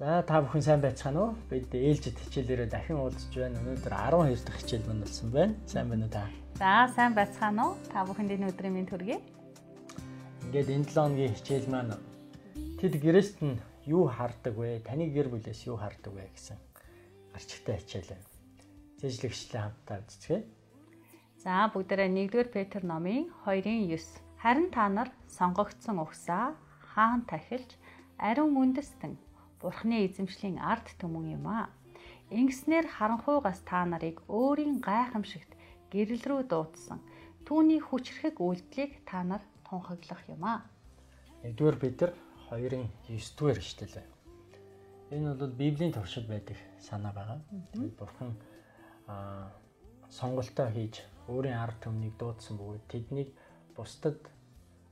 За та бүхэн сайн байцгаана уу? Бид ээлжид хичээлээрээ дахин уулзж байна. Өнөөдөр 12 дахь хичээл мань болсон байна. Сайн байна уу та? За сайн байцгаана уу? Та бүхэнд энэ өдрийн мэнд хүргэе. Ингээд энэ 7 өдрийн хичээл маань тэд гэрээст нь юу хардаг вэ? Таны гэр бүлээс юу хардаг вэ гэсэн гарчигтай хичээл байна. Зэжлэгчлээ хамтдаа үзцгээе. За бүгдээрээ 1-р Петр номын 2-ын 9. Харин та нар сонгогдсон угсаа хаан тахилж ариун үндэстэн Бурхны эзэмшлийн ард түмэн юм аа. Ингэснээр харанхуйгаас та нарыг өөрийн гайхамшигт гэрэл рүү дуудсан. Түүний хүчрхэг үйлдэлийг та нар тунхаглах юм аа. 1-р Петр 2-ын 9-р эшлэл. Энэ бол Библийн туршид байдаг санаа байгаа. Бурхан аа сонголтоо хийж өөрийн ард түмнийг дуудсан бөгөөд тэднийг бусдад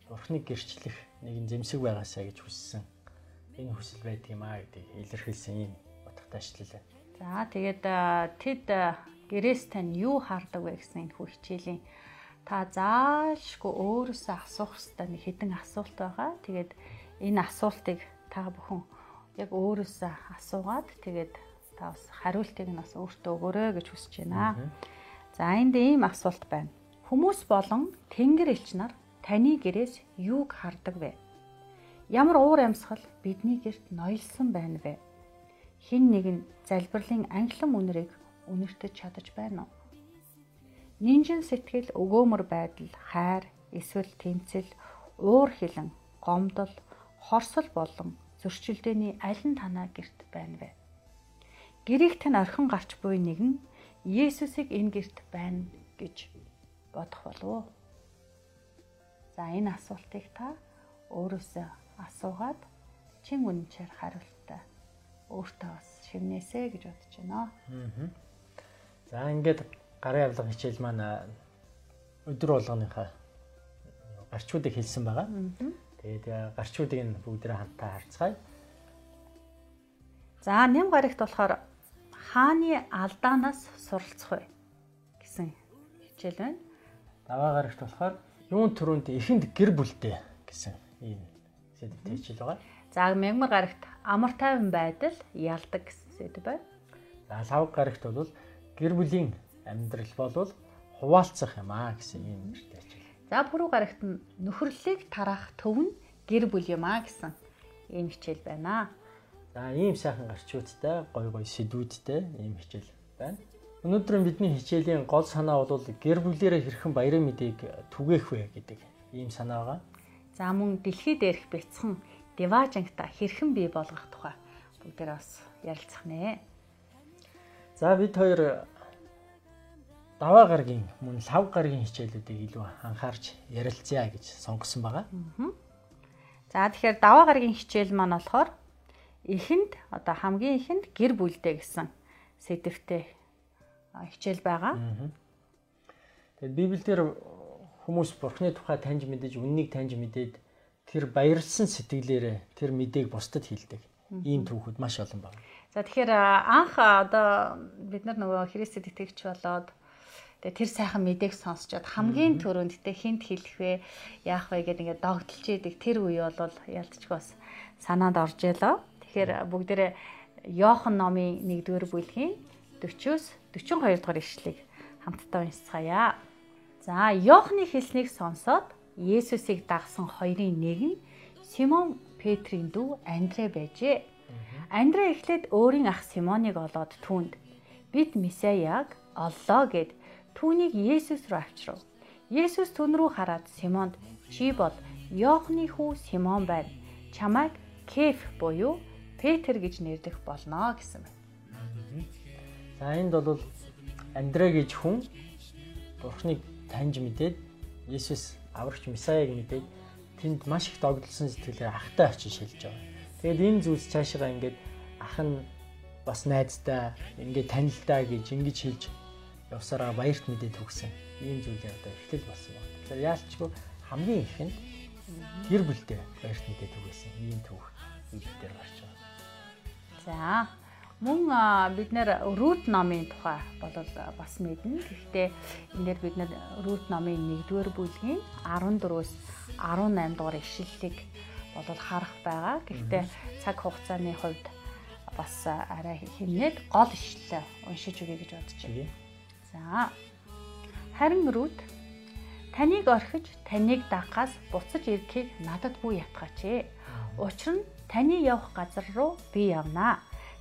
Бурхныг гэрчлэх нэгэн зэмсэг байгаасаа гэж хүссэн энэ хүсэл байдаг юм аа гэдэг илэрхийлсэн юм утгатай ажиллалаа. За тэгээд тэд гэрээс тань юу хардаг вэ гэсэн энэ хүү хичээлийн та заашгүй өөрөөсөө асуух хэрэгтэй нэг хэдэн асуулт байгаа. Тэгээд энэ асуултыг та бүхэн яг өөрөөсөө асуугаад тэгээд та бас хариултыг нь бас өөртөө өгөөрэй гэж хүсэж байна. За энд ийм асуулт байна. Хүмүүс болон Тэнгэр элч нар таны гэрээс юуг хардаг вэ? Ямар уур амьсгал бидний герт ноёлсон байна вэ? Хин нэг нь залбирлын анхлан үнэрийг үнэртэж чадаж байна уу? Нинжин сэтгэл өгөөмөр байдал, хайр, эсвэл тэмцэл, уур хилэн, гомдол, хорсол болон зөрчилдөөний аль нь танаа герт байна вэ? Гэрийг тань орхин гарч буй нэгэн Есүсийг энэ герт байна гэж бодох болов уу? За энэ асуултыг та өөрөөсөө асуугаад чин үнэнчээр хариултаа өөртөө бас шивнээсэ гэж бодож байна. За ингээд гарын авлага хичээл маань өдөр болгоныхаа гарчуудыг хэлсэн байгаа. Тэгээд гарчуудыг нь бүгдээ хамтаа харцгаая. За нэм гарагт болохоор хааны алдаанаас суралцах вэ гэсэн хичээл байна. Даваа гарагт болохоор юун төрөнд эхэнд гэр бүлтэй гэсэн ийм сэдвтэй хичээл байгаа. За мягмар гарагт амар тайван байдал ялдаг гэсэн сэдв байна. За лав гарагт бол гэр бүлийн амьдрал болвол хуваалцах юм аа гэсэн юм нэртэй хичээл. За пүрэв гарагт нь нөхөрлөлийг тараах төв нь гэр бүл юм аа гэсэн ийм хичээл байна. За ийм сайхан гарчуудтай гой гой сэдвүүдтэй ийм хичээл байна. Өнөөдөр бидний хичээлийн гол санаа бол гэр бүлээрээ хэрхэн баярын мэдээг түгээх вэ гэдэг ийм санаа байгаа. За мөн дэлхий дээрх бяцхан Деважангта хэрхэн бий болгох тухай бүгдээ бас ярилцах нэ. За бид хоёр даваа гаргийн мөн лав гаргийн хичээлүүдийг илүү анхаарч ярилцъя гэж сонгосон байгаа. За тэгэхээр даваа гаргийн хичээл маань болохоор эхэнд одоо хамгийн эхэнд гэр бүлдээ гэсэн сэдвтэй хичээл байгаа. Тэгээд Библиэлд хүмүүс бурхны тухай таньж мэдэж үннийг таньж мэдээд тэр баярлсан сэтгэлээрээ тэр мэдээг бусдад хэлдэг. Ийм түүхүүд маш олон байна. За тэгэхээр анх одоо бид нар нөгөө Христэд итгэгч болоод тэгээ тэр сайхан мэдээг сонсчод хамгийн түрүүнд тэ хинт хэлэх вэ яах вэ гэдэг ингээд догдолж идэг тэр үе бол ялцчих бас санаанд орж ялаа. Тэгэхээр бүгдээрээ Йохан номын 1-р бүлгийн 40-оос 42 дугаар ишлэгийг хамтдаа уншицгаая. За, Йохны хэлснийг сонсоод Есүсийг дагсан хоёрын нэг нь Симон Петрийн дүү Андрэ байжээ. Андрэ эхлээд өөрийн ах Симоныг олоод түүнд бид Месаяг оллоо гэд түүнийг Есүс рүү авчрав. Есүс түн рүү хараад Симонд чи бол Йохны хүү Симон байна. Чамайг Кеф буюу Петр гэж нэрлэх болно гэсэн байна. За энд бол Андрэ гэж хүн Бурхныг таньж мэдээд Есүс аврагч Месаяг мэдээд тэнд маш их догдолсон сэтгэлээр ахтай очиж шилж байгаа. Тэгээд энэ зүйлс цаашаа ингээд ах нь бас найзтай ингээд танилтаа гэж ингэж хэлж явсараа баярт мэдээд төгсөн. Ийм зүйлээ одоо эхлэл болсон байна. Тэгэхээр яалчгүй хамгийн ихэнд гэр бүлтэй баярт мэдээд төгсөн. Ийм түүх үйлдэлээр гарч байгаа. За Мөн бид нэр Рут номын тухай бол бас мэднэ. Гэхдээ энэ дээр бид нэр Рут номын 1-р бүлгийн 14-өөс 18 дугаар ишлэлийг бол харах байгаа. Гэхдээ цаг хугацааны хувьд бас арай хэмнээд гол ишлэлээ уншиж өгье гэж бодож байна. За. Харин рүүд таныг орхиж, таныг дагахаас буцаж ирэхийг надад бүү ятгаач. Учир нь таны явах газар руу би явнаа.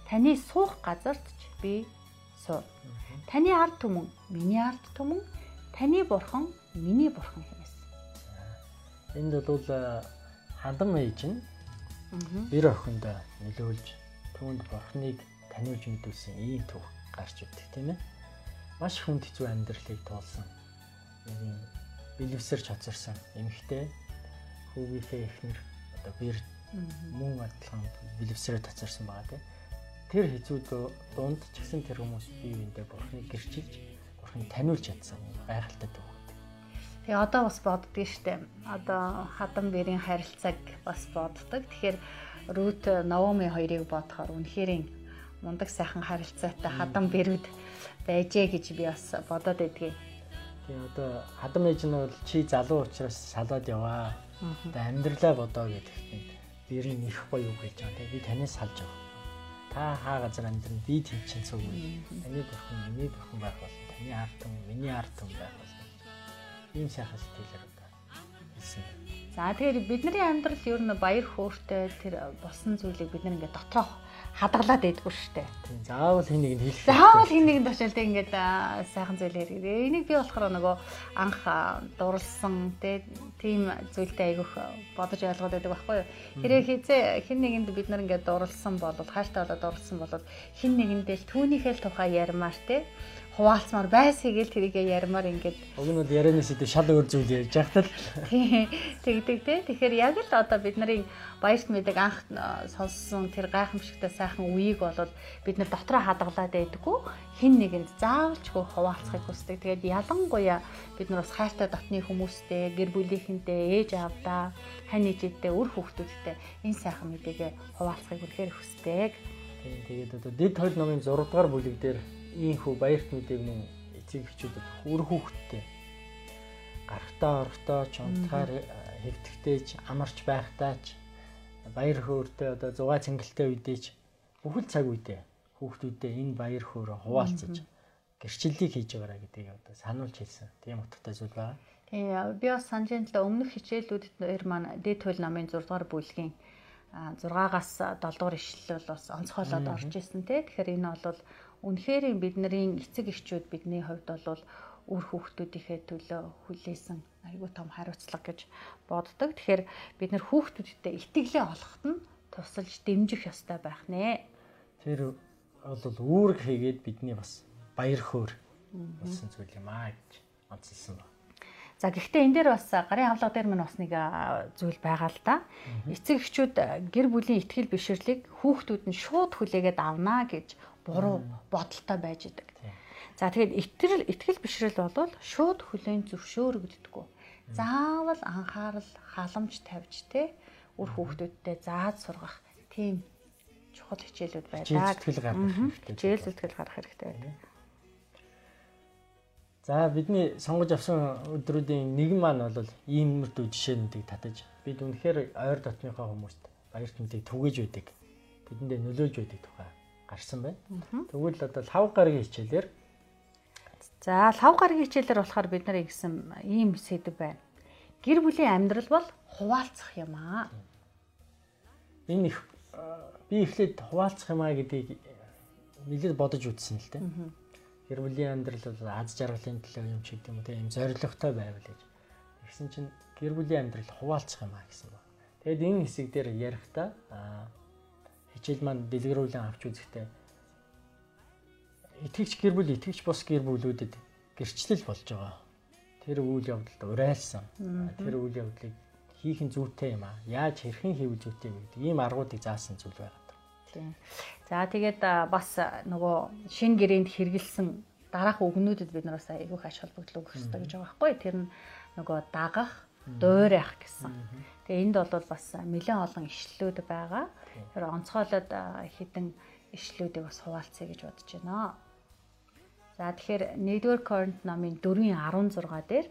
Таны суух газарт ч би суу. Таны ард түмэн миний ард түмэн, таны бурхан миний бурхан хэмээсэн. Энд бол хадам ээж нь бэр охинд нөлөөлж түүнд бурхныг таниулж мэдүүлсэн ийм төв гарч ирдэг тийм ээ. Маш хүнд хэцүү амьдралыг туулсан. Нэг билвсэр чацарсан эмэгтэй хүүгийнхээ эхнэр одоо бэр мөн адилхан билвсрээ тацарсан байгаа тийм. Тэр хэцүү дунд ч гэсэн тэр хүмүүс бие биендээ бурхныг гэрчилж бурхныг таниулж чадсан гайхалтай төв. Тэгээ одоо бас боддгий штэ. Одоо хадам бэрийн харилцааг бас боддог. Тэгэхээр Рут Наоми хоёрыг бодохоор үнэхээр мундаг сайхан харилцаатай хадам бэрүүд байжээ гэж би бас бодоод байдгийг. Тэгээ одоо хадам ээж нь бол чи залуу учраас салаад яваа. Одоо амьдралаа бодоо гэдэгт бэрийн их гоё үг хэлж байгаа. Би танаас салж байгаа. Та хаа газар амьдрын би тэнцэн суугүй. Таны бурхан миний бурхан байх болно. Таны ард түмэн миний ард түмэн байх болно ийм сайхан сэтгэлээр хэлсэн. За тэгэхээр бидний амьдрал ер нь баяр хөөртэй тэр болсон зүйлийг бид нэг дотроо хадгалаад байдгүй шүү дээ. Тийм. Заавал хин нэгэнд хэлэх. Заавал хин нэгэнд очил тэг ингээд сайхан зүйлээр. Энийг би болохоор нөгөө анх дурлсан тийм зүйлтэй айгүйх бодож ойлгоод байдаг байхгүй юу. Хэрэг хизээ хин нэгэнд бид нар ингээд дурлсан бол хааштай болоод дурлсан бол хин нэгэндээ түүнийхээ л тухай ярмаар те хуваалцмаар байсгийг л тэрийгэ ярмаар ингээд уг нь бол ярианы сэдв шал өөр зүйл ярьж байхад л тэгдэг те. Тэгэхээр яг л одоо бид нарын баярт мэдэг анх сонссон тэр гайхамшигтай сайхан үеийг бол бид нар дотроо хадгалаад байдаггүй. Хин нэгэнд заавалчгүй хуваалцахыг хүсдэг. Тэгээд ялангуяа бид нар бас хайртай дотны хүмүүстэй гэр бүлийнхэнтэй ээж аавдаа хань ээжэдтэй үр хүүхдүүдтэй энэ сайхан мэдээгээ хуваалцахыг үнэхээр хүсдэг. Тэгээд одоо дэд хөл номын 6 дугаар бүлэг дээр ийхүү баярт мэдээг мөн эцэг эхчүүдэд үр хүүхдтэй гарахтаа орохдоо ч унтахаар хэвтгэжтэйч амарч байхтаач баяр хөөртэй одоо зугаа цэнгэлтэй үедээч бүхэл цаг үедээ хүүхдүүдэд энэ баяр хөөрө хуваалцаж гэрчлэлийг хийж байгаараа гэдгийг одоо сануулж хэлсэн. Тийм утгатай зүйл байна. Тийм би бас санаж л өмнөх хичээлүүдэд маань дээд хууль намын 6 дугаар бүлгийн 6-аас 7 дугаар ишлэл бол бас онцгойлоод орж исэн тий. Тэгэхээр энэ бол үнэхээр бидний эцэг эхчүүд бидний хувьд бол үр хүүхдүүдийнхээ төлөө хүлээсэн айгүй том хариуцлага гэж боддог. Тэгэхээр бид нар хүүхдүүдтэй итгэлээ олоход нь тусалж дэмжих ёстой байх нэ. Тэр бол үүрэг хийгээд бидний бас баяр хөөр болсон зүйл юм аа гэж онцлсан байна. За гэхдээ энэ дээр бас гарын авлага дээр мань бас нэг зүйл байгаа л да. Эцэг эхчүүд гэр бүлийн ихтгэл бишрлийг хүүхдүүд нь шууд хүлээгээд авнаа гэж буруу бодолтой байж идэг. За тэгээд итгэл итгэл бишрэл бол шууд хүлээн зөвшөөрөгддөггүй. Заавал анхаарал, халамж тавьж те үр хүүхдүүдтэй зааж сургах тийм чухал хичээлүүд байдаг. Сэтгэл гаргах хэрэгтэй. Хичээл сэтгэл гаргах хэрэгтэй байдаг. За бидний сонгож авсан өдрүүдийн нэг маань бол ийм мөрдөө жишээнүүдийг татаж бид үнэхээр ойр дотныхоо хүмүүст баярт мэдээ түгэж байдаг. Бидэндээ нөлөөлж байдаг тухай гарсан байна. Тэгвэл одоо 5 гарагийн хичээлээр За 5 гарагийн хичээлээр болохоор бид нар ингэсэн ийм сэдв байна. Гэр бүлийн амьдрал бол хуваалцах юм аа. Энэ их би эхлээд хуваалцах юм аа гэдгийг нэлээд бодож үзсэн л дээ. Гэр бүлийн амьдрал бол аз жаргалын төлөө юм ч гэдэг юм те юм зоригтой байвал гэж. Тэгсэн чинь гэр бүлийн амьдрал хуваалцах юм аа гэсэн байна. Тэгэд энэ хэсэг дээр ярихдаа хичээл маань дэлгэрүүлэн авч үзэхдээ итгэгч гэр бүл итгэгч бос гэр бүлүүдэд гэрчлэл болж байгаа. Тэр үйл явдалд урайлсан. Тэр үйл явдлыг хийх нь зүйтэй юм аа. Яаж хэрхэн хийвэл зүйтэй вэ гэдэг ийм аргуудыг заасан зүйл байгаа. Тийм. За тэгээд бас нөгөө шин гэрээнд хэрэгэлсэн дараах үгнүүдэд бид нараас айгүйх ач холбогдол өгөх хэрэгтэй гэж байгаа байхгүй. Тэр нь нөгөө дагах, дуурайх гэсэн. Тэгээ энд бол бас нэлээд олон ишлэлүүд байгаа. Тэр онцгойлоод хідэн ишлүүдийг бас хуваалцъя гэж бодож байна. За тэгэхээр 1-р Коринт номын 4:16 дээр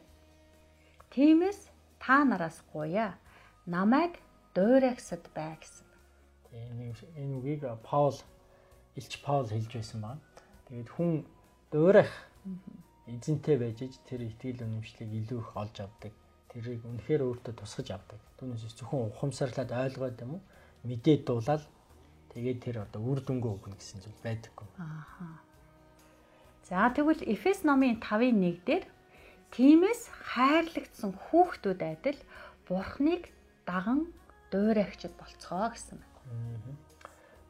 Тиймээс та нараас гуя намайг дуурайгсад бай гэсэн. Энэ үгийг Паул Илч Паул хэлж байсан байна. Тэгээд хүн дуурайх эзэнтэй байж иж тэр итгэл үнэмшлийг илүү их олж авдаг. Тэрийг үнэхээр өөртөө тусгаж авдаг. Түүнээс зөвхөн ухамсарлаад ойлгоод юм уу? Мэдээд дуулаад тэгээд тэр одоо үр дүнгээ өгнө гэсэн зүйл байдаггүй. Ааха. За тэгвэл Эфес номын 5-ын 1 дээр Тимээс хайрлагдсан хүүхдүүд адил Бурхныг даган дуурайгчд болцгоо гэсэн байна.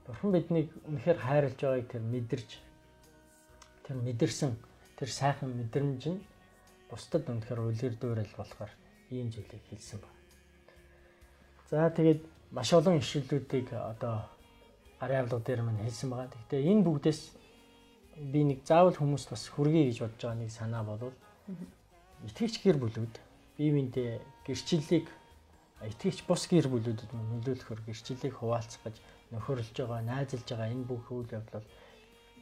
Бурхан биднийг үнэхээр хайрлаж байгааг тэр мэдэрч тэр мэдэрсэн тэр сайхан мэдрэмж нь бусдад үнэхээр үлгэр дуурайл болохоор ийм зүйлийг хэлсэн байна. За тэгээд маш олон ишлэлүүдийг одоо гарын авлага дээр мань хэлсэн байгаа. Гэхдээ энэ бүгдээс би нэг заавал хүмүүст бас хүргэе гэж бодож байгаа нэг санаа болвол итгэгч гэр бүлүүд бие биендээ гэрчлэлийг итгэгч бус гэр бүлүүдэд нөлөөлөхөөр гэрчлэлийг хуваалцах гэж нөхөрлөж байгаа, найзалж байгаа энэ бүх үйл явдал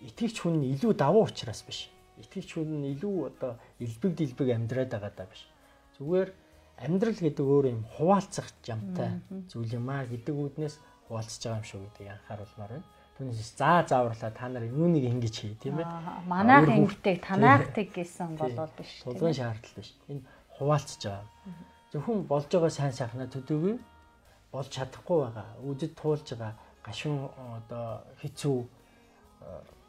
итгэгч хүн нь илүү давуу учраас биш. Итгэгч хүн нь илүү одоо элбэг дэлбэг амьдраад байгаа даа биш. Зүгээр амьдрал гэдэг өөр юм хуваалцах юмтай зүйл юм аа гэдэг үүднээс хуваалцж байгаа юм шүү гэдгийг анхааруулмаар байна. Түүнээс заа зааварлаа та нар юуныг ингэж хий тийм ээ. Манайх ингэдэг танаахтыг гэсэн болов биш. Тулгын шаардлага биш. Энэ хуваалцж байгаа. Зөвхөн болж байгаа сайн сайхнаа төдөөгүй болж чадахгүй байгаа. Үдэд туулж байгаа гашуун одоо хэцүү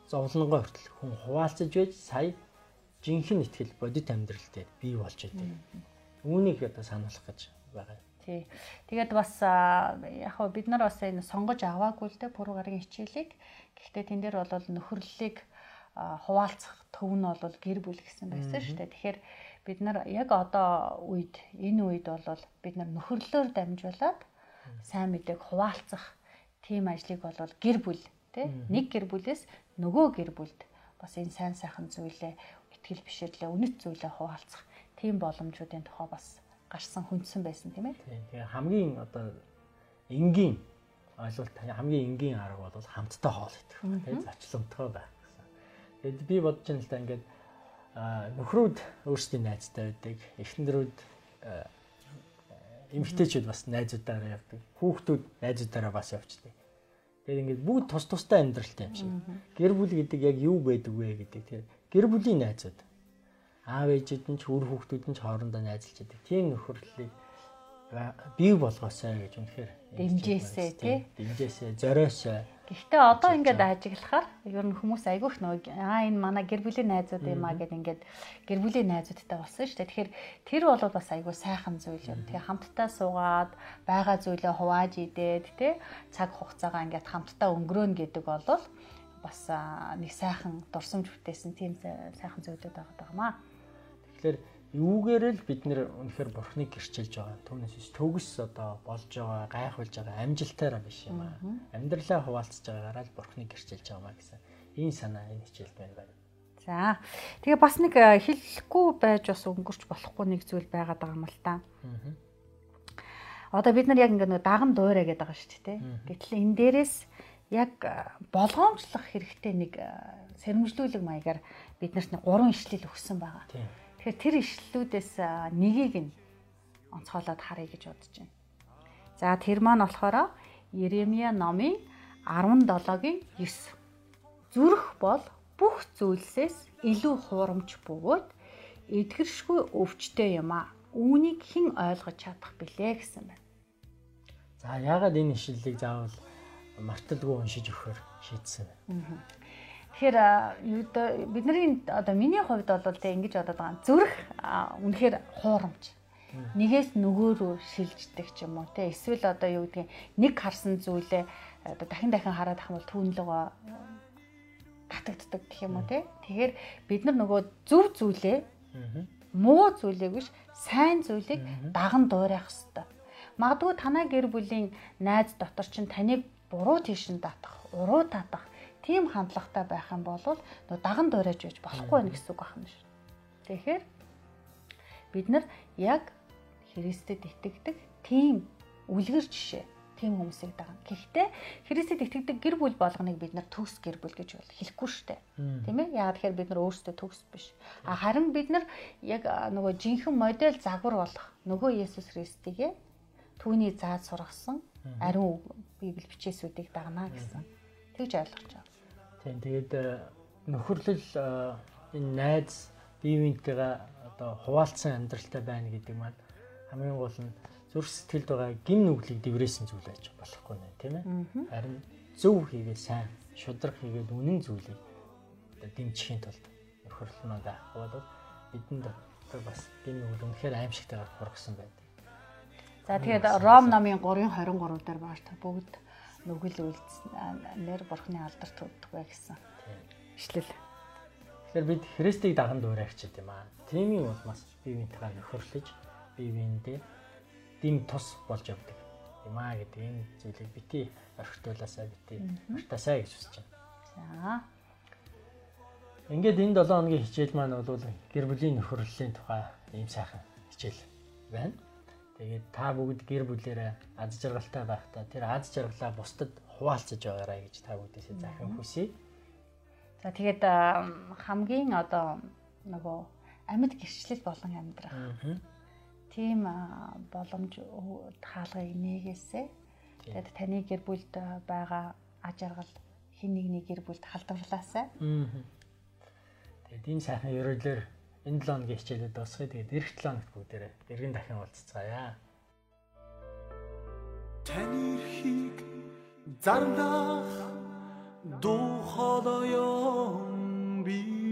зовлонгоо хүртэл хүн хуваалцаж байж сая жинхэнэ ихтгэл бодит амьдрал дээр бий болж байдаг. Үүнийг одоо сануулах гэж байгаа. Тий. Тэгээд бас яг хөө бид нар бас энэ сонгож аваагүй л дээ пүрэв гарагийн хичээлийг. Гэхдээ тэн дээр бол нөхөрлөлийг хуваалцах төв нь бол гэр бүл гэсэн байсан шүү дээ. Тэгэхээр бид нар яг одоо үед энэ үед бол бид нар нөхөрлөөр дамжуулаад сайн мэдээг хуваалцах тийм ажлыг бол гэр бүл тий нэг гэр бүлээс нөгөө гэр бүлд бас энэ сайн сайхан зүйлээ ихтгэл бишэрлээ үнэт зүйлээ хуваалцах тийм боломжуудын тухай бас гарсан хүндсэн байсан тийм ээ. Тэгээ хамгийн одоо энгийн ойлголт хамгийн энгийн арга бол хамтдаа хоол идэх. Тийм зочломтгой байх гэсэн. Тэгэд би бодож байна л да ингээд нөхрүүд өөрсдийн найзтай байдаг. Эхнэрүүд эмэгтэйчүүд бас найзуудаараа явдаг. Хүүхдүүд найзуудаараа бас явцдаг. Тэгээд ингээд бүгд тус тустай амьдралтай юм шиг. Гэр бүл гэдэг яг юу байдаг вэ гэдэг. Тэгэхээр гэр бүлийн найзууд аав ээжүүд нь ч үр хүүхдүүд нь ч хоорондоо найзалж байдаг. Тийм нөхөрлөлийг бий болгоосай гэж үнэхээр дэмжээсэй тий. Дэмжээсэй, зориосой. Гэхдээ одоо ингээд ажиглахаар ер нь хүмүүс айгүйх нөгөө аа энэ манай гэр бүлийн найзууд юм аа гэд ингээд гэр бүлийн найзуудтай болсон шүү дээ. Тэгэхээр тэр бол бас айгүй сайхан зүйл юм. Тэгээ хамтдаа суугаад байгаа зүйлээ хувааж идээд тий цаг хугацаагаа ингээд хамтдаа өнгөрөөнө гэдэг бол бас нэг сайхан дурсамж бүтээсэн тийм сайхан зүйлүүд байгаа юм аа. Тэгэхээр юугээр л бид нэр үнэхээр бурхныг гэрчилж байгаа. Түүнээс төгс одоо болж байгаа, гайхуулж байгаа амжилтаараа биш юм аа. Амьдралаа хуваалцж байгаагаараа л бурхныг гэрчилж байгаа маа гэсэн ийм санаа энэ хичээлд байна байна. За. Тэгээ бас нэг э, хэлэхгүй байж бас өнгөрч болохгүй нэг зүйл байгаад байгаа юм л та. Одоо бид нар яг ингээд даган дуурай гэдэг байгаа шүү дээ. Гэтэл энэ дээрээс яг э, болгоомжлох хэрэгтэй нэг э, сэрэмжлүүлэг маягаар бид нарт нэг гурван ишлэл өгсөн байгаа. Тийм Тэгэхээр тэр ишлэлүүдээс нэгийг нь онцгойлоод харъя гэж бодож байна. За тэр маань болохоор Еремия номын 17-гийн 9. Зүрх бол бүх зүйлсээс илүү хуурамч бөгөөд эдгэршгүй өвчтэй юм а. Үүнийг хэн ойлгож чадах бэлээ гэсэн байна. За яагаад энэ ишлэлийг заавал марталгүй уншиж өгөхөр шийдсэн бэ? Тэгэхээр бидний одоо миний хувьд бол тэг ингэж бодоод байгаа. Зүрх үнэхээр хуурамч. Нэгээс нөгөө рүү шилждэг ч юм уу те эсвэл одоо юу гэдгийг нэг харсан зүйлээ одоо дахин дахин хараад ах юм бол түүнлөгөө татагддаг гэх юм уу те. Тэгэхээр бид нар нөгөө зөв зүйлээ муу зүйлийг биш сайн зүйлийг даган дуурайх хэрэгтэй. Магадгүй танай гэр бүлийн найз дотор чинь таныг буруу тийш нь татах, уруу татах тийм хандлагатай байх юм бол нөө даган дуурайж байж болохгүй байх гэсэн үг байна шүү. Тэгэхээр бид нар яг Христэд итгэдэг тийм үлгэр жишээ тийм хүмүүсийг дагна. Гэхдээ Христэд итгэдэг гэр бүл болгоныг бид нар төгс гэр бүл гэж бол хэлэхгүй шүү дээ. Тийм ээ? Яагаад тэгэхээр бид нар өөрсдөө төгс биш. А харин бид нар яг нөгөө жинхэнэ модель загвар болох нөгөө Есүс Христийг түүний зааж сургасан ариун библи бичээсүүдийг дагнаа гэсэн. Тэгж ойлгож байгаа. Тийм тэгээд э, нөхөрлөл э, энэ найз биевинтэйгээ одоо хуваалцсан амьдралтай байна гэдэг маань хамгийн гол нь зүрх сэтгэлд байгаа гин нүглийг дэврээсэн зүйл байж болохгүй нэ тийм ээ. Харин зөв хийгээд сайн шудраг хийгээд үнэн зүйлийг одоо дэмжихийн тулд нөхөрлөл маань байхгүй бол бидэнд одоо бас гин нүгэл үнэхээр аимшигтайгаар хургасан байдаг. За тэгээд Ром номын 3:23 дээр бааш та бүгд нүгэл үйлдсэн нэр бурхны алдарт өгдөг гэсэн. Ишлэл. Тэгэхээр бид Христийг даган дуурайчид юм аа. Тимийн улмаас бие биентэйгээ нөхөрлөж бие биендээ дэм тус болж явдаг юм аа гэдэг энэ зүйлийг бити орхитуулаасаа бити мартасаа гэж хүсэж байна. За. Ингээд энэ 7 хоногийн хичээл маань бол гэр бүлийн нөхөрлөлийн тухай ийм сайхан хичээл байна. Тэгээд та бүгд гэр бүлээрээ аз жаргалтай байхдаа тэр аз жаргалаа бусдад хуваалцаж байгаарай гэж та бүгдээсээ захин хүсье. За тэгээд хамгийн одоо нөгөө амьд гэрчлэл болон амьдрах. Тийм боломж хаалгыг нээгээсэй. Тэгээд таны гэр бүлд байгаа аж аргал хин нэгний гэр бүлд халдварлаасай. Тэгээд энэ сайхан ерөөлөөр энэ 7 хоногийн хичээлүүд дуусгая. Тэгээд эх 7 хоногт бүгдээрээ эргэн дахин уулзцаая. Таны эрхийг зарлах дуу хоолойон би